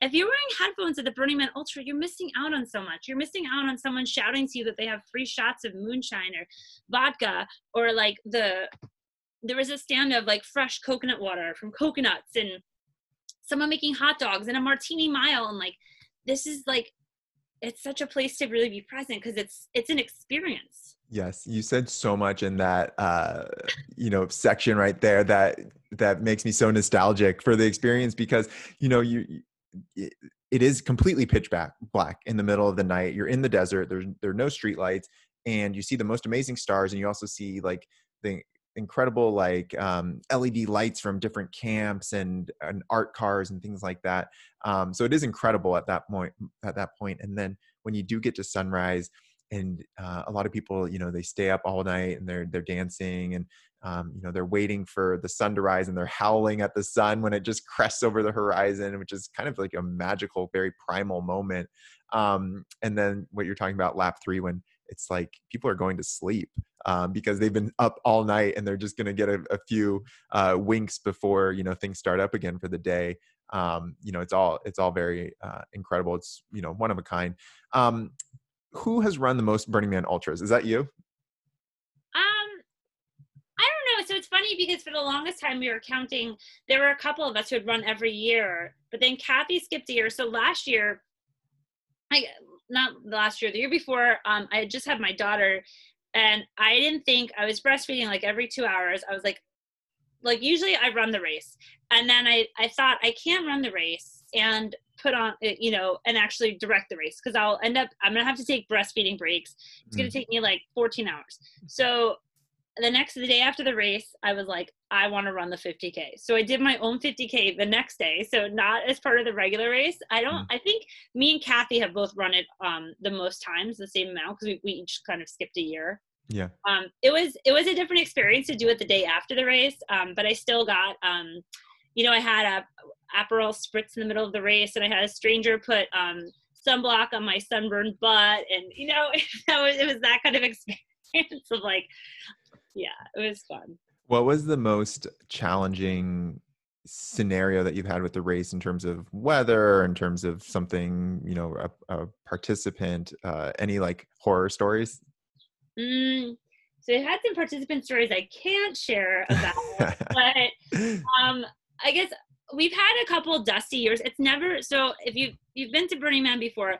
if you're wearing headphones at the burning man ultra you're missing out on so much. You're missing out on someone shouting to you that they have free shots of moonshine or vodka or like the there was a stand of like fresh coconut water from coconuts and someone making hot dogs and a martini mile and like this is like it's such a place to really be present because it's it's an experience. Yes you said so much in that uh you know section right there that that makes me so nostalgic for the experience because you know you it is completely pitch black black in the middle of the night. You're in the desert there's there are no street lights and you see the most amazing stars and you also see like the incredible like um, LED lights from different camps and, and art cars and things like that. Um, so it is incredible at that point. At that point, and then when you do get to sunrise, and uh, a lot of people, you know, they stay up all night and they're they're dancing and um, you know they're waiting for the sun to rise and they're howling at the sun when it just crests over the horizon, which is kind of like a magical, very primal moment. Um, and then what you're talking about, lap three, when it's like people are going to sleep um, because they've been up all night and they're just going to get a, a few uh, winks before you know things start up again for the day. Um, you know, it's all it's all very uh, incredible. It's you know one of a kind. Um, who has run the most Burning Man ultras? Is that you? Um, I don't know. So it's funny because for the longest time we were counting. There were a couple of us who had run every year, but then Kathy skipped a year. So last year, I not the last year, the year before, um, I had just had my daughter, and I didn't think I was breastfeeding like every two hours. I was like, like usually I run the race, and then I I thought I can't run the race and put on eh, you know and actually direct the race because I'll end up I'm gonna have to take breastfeeding breaks. It's gonna mm. take me like 14 hours. So the next the day after the race i was like i want to run the 50k so i did my own 50k the next day so not as part of the regular race. I don't mm. i think me and kathy have both run it um the most times the same amount because we, we each kind of skipped a year. Yeah. Um it was it was a different experience to do it the day after the race um but i still got um you know i had a aperol spritz in the middle of the race and i had a stranger put um sunblock on my sunburned butt and you know that was it was that kind of experience of like yeah, it was fun. What was the most challenging scenario that you've had with the race in terms of weather, in terms of something, you know, a, a participant, uh, any like horror stories? Mm, so I had some participant stories I can't share about, but um, I guess we've had a couple dusty years. It's never so. If you you've been to Burning Man before,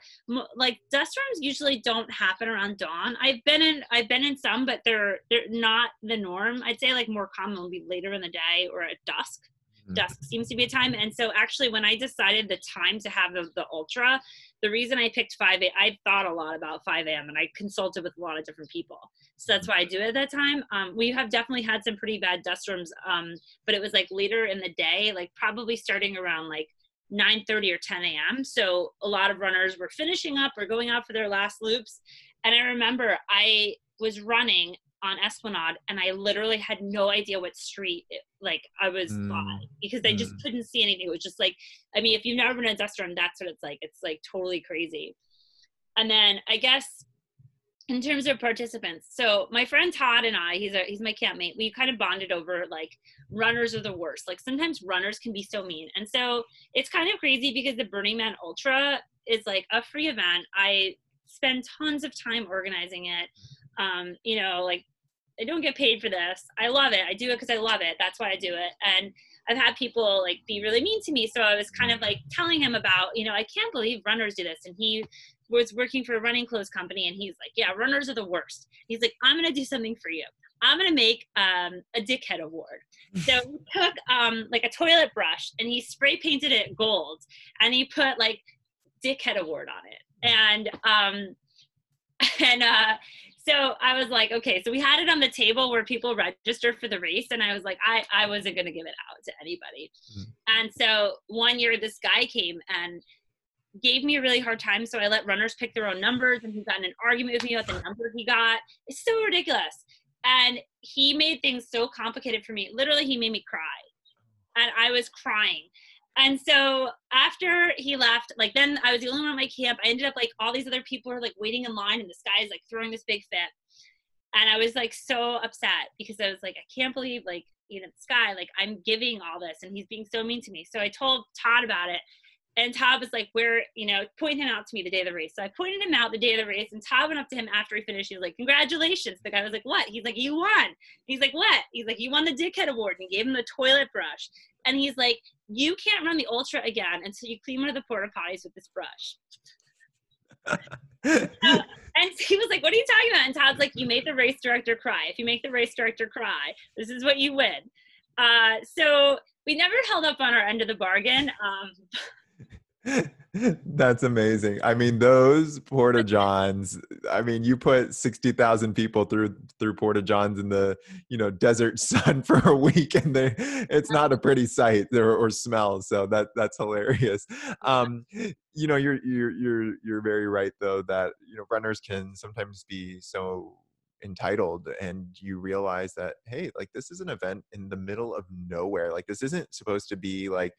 like dust storms usually don't happen around dawn. I've been in I've been in some, but they're they're not the norm. I'd say like more common will be later in the day or at dusk. Mm-hmm. Dusk seems to be a time. And so actually, when I decided the time to have the, the ultra, the reason I picked 5 a.m. I thought a lot about 5 a.m. and I consulted with a lot of different people. So that's why I do it at that time. Um, we have definitely had some pretty bad dust storms, um, but it was like later in the day, like probably starting around like 9:30 or 10 a.m. So a lot of runners were finishing up or going out for their last loops. And I remember I was running on Esplanade and I literally had no idea what street like I was mm. on because I just mm. couldn't see anything. It was just like I mean if you've never been in a dust storm, that's what it's like. It's like totally crazy. And then I guess in terms of participants, so my friend Todd and I, he's a he's my campmate. We kind of bonded over like runners are the worst. Like sometimes runners can be so mean, and so it's kind of crazy because the Burning Man Ultra is like a free event. I spend tons of time organizing it. Um, you know, like I don't get paid for this. I love it. I do it because I love it. That's why I do it. And I've had people like be really mean to me. So I was kind of like telling him about, you know, I can't believe runners do this. And he was working for a running clothes company and he's like, yeah, runners are the worst. He's like, I'm going to do something for you. I'm going to make um, a dickhead award. So he took um, like a toilet brush and he spray painted it gold and he put like dickhead award on it. And, um, and, uh, so I was like, okay, so we had it on the table where people register for the race, and I was like, I, I wasn't gonna give it out to anybody. Mm-hmm. And so one year this guy came and gave me a really hard time, so I let runners pick their own numbers, and he got in an argument with me about the number he got. It's so ridiculous. And he made things so complicated for me. Literally, he made me cry. And I was crying and so after he left, like then I was the only one at my camp. I ended up like all these other people are like waiting in line, and this guy is like throwing this big fit. And I was like so upset because I was like, I can't believe like you know this guy like I'm giving all this and he's being so mean to me. So I told Todd about it, and Todd was like, We're, you know, point him out to me the day of the race." So I pointed him out the day of the race, and Todd went up to him after he finished. He was like, "Congratulations!" The guy was like, "What?" He's like, "You won." He's like, "What?" He's like, "You won the Dickhead Award," and he gave him the toilet brush. And he's like, "You can't run the ultra again until you clean one of the porta potties with this brush." and he was like, "What are you talking about?" And Todd's like, "You made the race director cry. If you make the race director cry, this is what you win." Uh, so we never held up on our end of the bargain. Um, That's amazing. I mean, those porta johns. I mean, you put sixty thousand people through through porta johns in the you know desert sun for a week, and they it's not a pretty sight or, or smell. So that that's hilarious. Um, you know, you're you're you're you're very right though that you know runners can sometimes be so entitled and you realize that hey like this is an event in the middle of nowhere like this isn't supposed to be like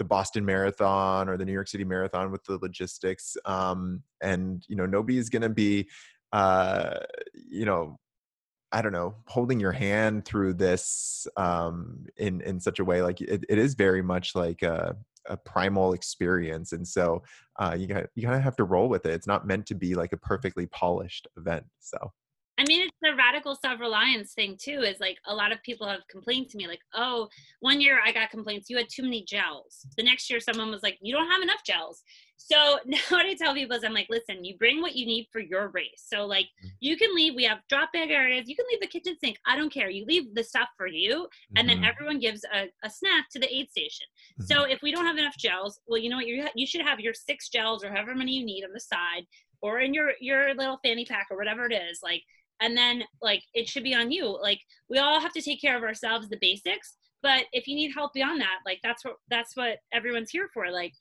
the Boston Marathon or the New York City Marathon with the logistics. Um, and you know, nobody's going to be, uh, you know, I don't know, holding your hand through this um, in in such a way. Like it, it is very much like a, a primal experience, and so uh, you got you kind of have to roll with it. It's not meant to be like a perfectly polished event. So I mean, it's the radical self reliance thing too. Is like a lot of people have complained to me, like, oh, one year I got complaints, you had too many gels. The next year, someone was like, you don't have enough gels. So now what I tell people is, I'm like, listen, you bring what you need for your race. So, like, mm. you can leave, we have drop bag areas, you can leave the kitchen sink. I don't care. You leave the stuff for you, and mm-hmm. then everyone gives a, a, snack to the aid station. Mm-hmm. So, if we don't have enough gels, well, you know what? You, you should have your six gels or however many you need on the side or in your your little fanny pack or whatever it is like and then like it should be on you like we all have to take care of ourselves the basics but if you need help beyond that like that's what that's what everyone's here for like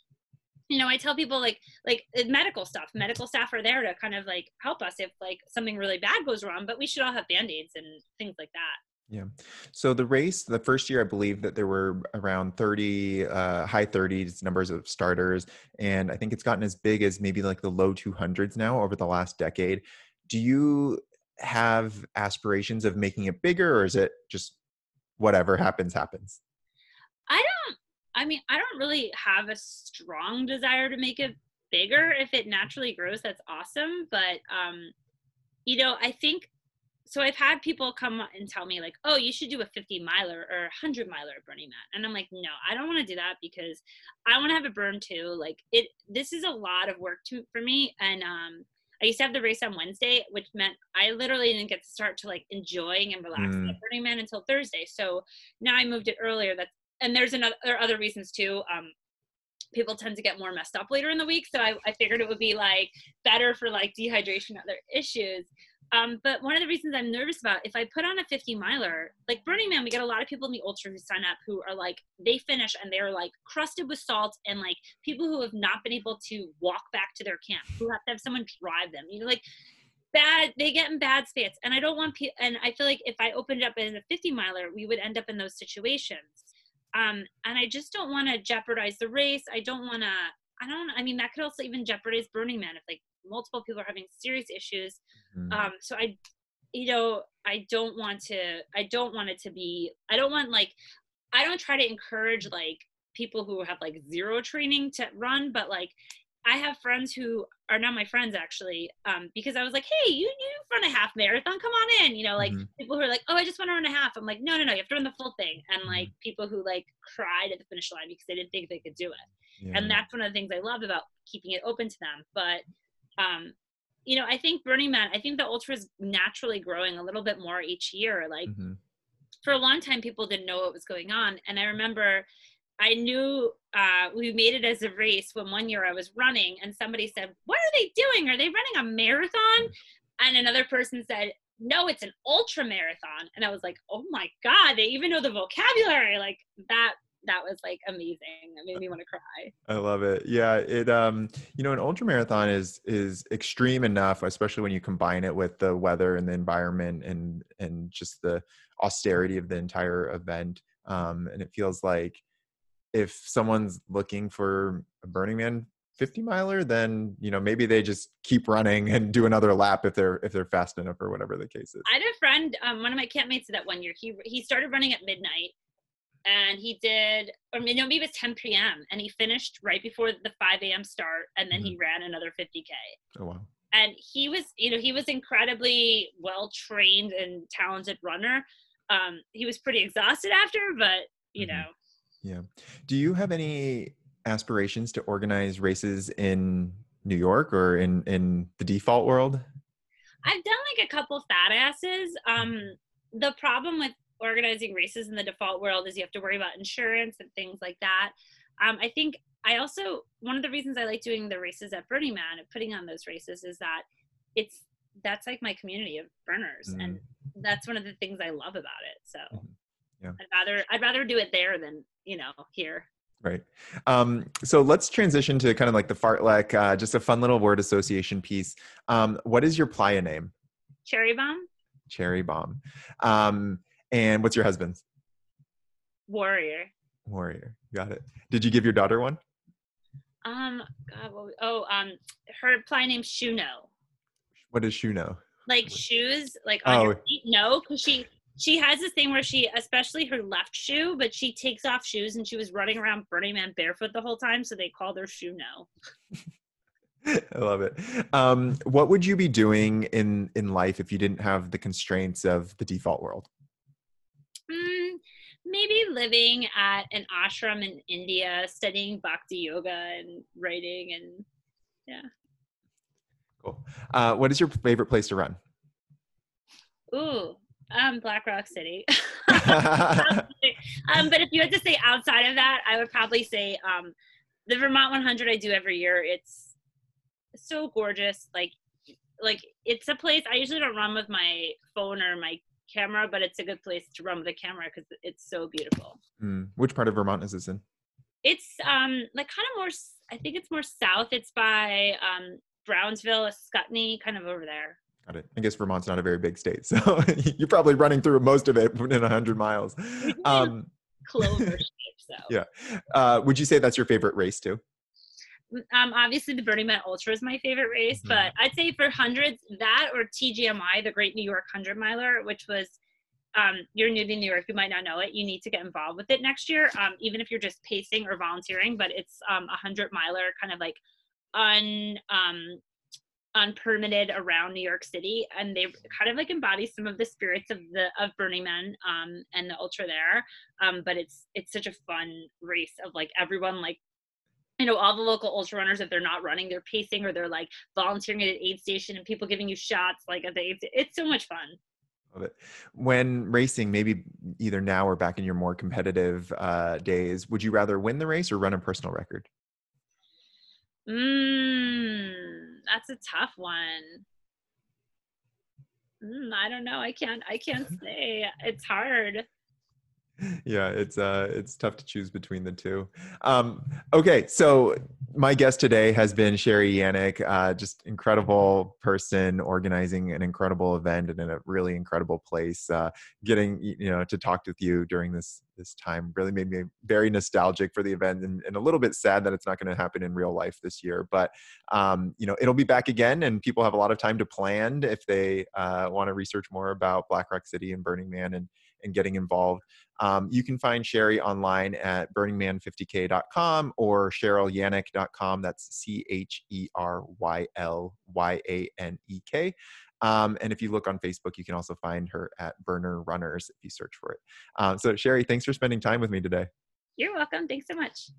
you know i tell people like like medical stuff medical staff are there to kind of like help us if like something really bad goes wrong but we should all have band-aids and things like that yeah. So the race, the first year, I believe that there were around 30, uh, high 30s numbers of starters. And I think it's gotten as big as maybe like the low 200s now over the last decade. Do you have aspirations of making it bigger or is it just whatever happens happens i don't i mean i don't really have a strong desire to make it bigger if it naturally grows that's awesome but um you know i think so I've had people come and tell me like, "Oh, you should do a 50 miler or a 100 miler at Burning Man," and I'm like, "No, I don't want to do that because I want to have a burn too. Like it, this is a lot of work to for me, and um, I used to have the race on Wednesday, which meant I literally didn't get to start to like enjoying and relaxing Mm. at Burning Man until Thursday. So now I moved it earlier. That's and there's another there are other reasons too. Um, people tend to get more messed up later in the week, so I, I figured it would be like better for like dehydration and other issues. Um, but one of the reasons I'm nervous about if I put on a 50 miler, like Burning Man, we get a lot of people in the ultra who sign up who are like they finish and they're like crusted with salt and like people who have not been able to walk back to their camp, who have to have someone drive them. You know, like bad they get in bad states, and I don't want people. And I feel like if I opened up as a 50 miler, we would end up in those situations. Um, and I just don't want to jeopardize the race. I don't want to. I don't. I mean, that could also even jeopardize Burning Man if like multiple people are having serious issues Mhm. um so i you know i don't want to i don't want it to be i don't want like i don't try to encourage like people who have like zero training to run but like i have friends who are now my friends actually um because i was like hey you you run a half marathon come on in you know like Mhm. people who are like oh i just want to run a half i'm like no no no you have to run the full thing and Mm-hmm. like people who like cried at the finish line because they didn't think they could do it Yeah. and that's one of the things I love about keeping it open to them. But um, you know, I think Burning Man, I think the ultra is naturally growing a little bit more each year. Like Mhm. for a long time, people didn't know what was going on, and I remember I knew uh, we made it as a race when one year I was running, and somebody said, "What are they doing? Are they running a marathon?" And another person said. No, it's an ultra marathon. And I was like, oh my God, they even know the vocabulary. Like that, that was like amazing. That made me want to cry. I love it. Yeah, it um you know an ultra marathon is is extreme enough, especially when you combine it with the weather and the environment and and just the austerity of the entire event. Um and it feels like if someone's looking for a Burning Man 50 miler, then you know maybe they just keep running and do another lap if they're if they're fast enough or whatever the case is. I had a friend, um, one of my campmates that one year. He he started running at midnight, and he did, or maybe it was 10 p.m. and he finished right before the 5 a.m. start, and then he ran another 50k. Oh wow. And he was, you know, he was incredibly well trained and talented runner. Um, he was pretty exhausted after, but you Mhm. know, Yeah. Do you have any aspirations to organize races in New York or in in the default world? I've done like a couple fat asses. Um, the problem with organizing races in the default world is you have to worry about insurance and things like that. Um, I think I also one of the reasons I like doing the races at Burning Man and putting on those races is that it's that's like my community of burners, and that's one of the things I love about it. So Mhm. Yeah. I'd rather I'd rather do it there than you know here. Right. Um, so let's transition to kind of like the fartlek, uh, just a fun little word association piece. Um, what is your playa name? Cherry bomb Cherry Bomb. Um, and what's your husband's? warrior. Warrior. Got it. Did you give your daughter one? Um, God, what, oh, um, her playa name's Shuno. What does Shuno? like shoes like on your Oh. feet no because she she has this thing where she especially her left shoe but she takes off shoes and she was running around burning man barefoot the whole time so they called her shoe no I love it. Um, what would you be doing in in life if you didn't have the constraints of the default world? Maybe living at an ashram in india studying bhakti yoga and writing and yeah. Cool. Uh, what is your favorite place to run? ooh um black rock city um but if you had to say outside of that i would probably say um the vermont 100 i do every year it's so gorgeous like like it's a place i usually don't run with my phone or my camera but it's a good place to run with a camera because it's so beautiful Hmm, which part of Vermont is this in? it's um like kind of more I think it's more south it's by um brownsville Ascutney kind of over there Got it. I guess Vermont's not a very big state, so you're probably running through most of it within 100 miles. Um, clover shape so Yeah. uh, would you say that's your favorite race too? Um, obviously the Burning Man Ultra is my favorite race, Mhm. but I'd say for hundreds, that or TGNY, the Great New York Hundred Miler, which was um, you're new to New York, you might not know it. You need to get involved with it next year, um, even if you're just pacing or volunteering. But it's um, a hundred miler, kind of like un um, unpermitted around New York City, and they kind of like embody some of the spirits of the of Burning Man um, and the ultra there. Um, but it's it's such a fun race of like everyone like you know all the local ultra runners if they're not running they're pacing or they're like volunteering at an aid station and people giving you shots like at the aid it's so much fun Love it. When racing, maybe either now or back in your more competitive uh, days, would you rather win the race or run a personal record? Mm, that's a tough one. Mm, I don't know. I can't. I can't say. It's hard yeah it's uh it's tough to choose between the two. Um okay so my guest today has been sherry Yanek uh just incredible person organizing an incredible event and in a really incredible place uh getting you know to talk with you during this this time really made me very nostalgic for the event and, and a little bit sad that it's not going to happen in real life this year but um you know it'll be back again and people have a lot of time to plan if they uh want to research more about black rock city and burning man and and getting involved. Um, you can find Sherry online at burningman50k.com or cherylyanek.com. That's C H E R Y L Y A N E K. Um, and if you look on Facebook, you can also find her at Burner Runners if you search for it. Um, so, Sherry, thanks for spending time with me today. You're welcome. Thanks so much.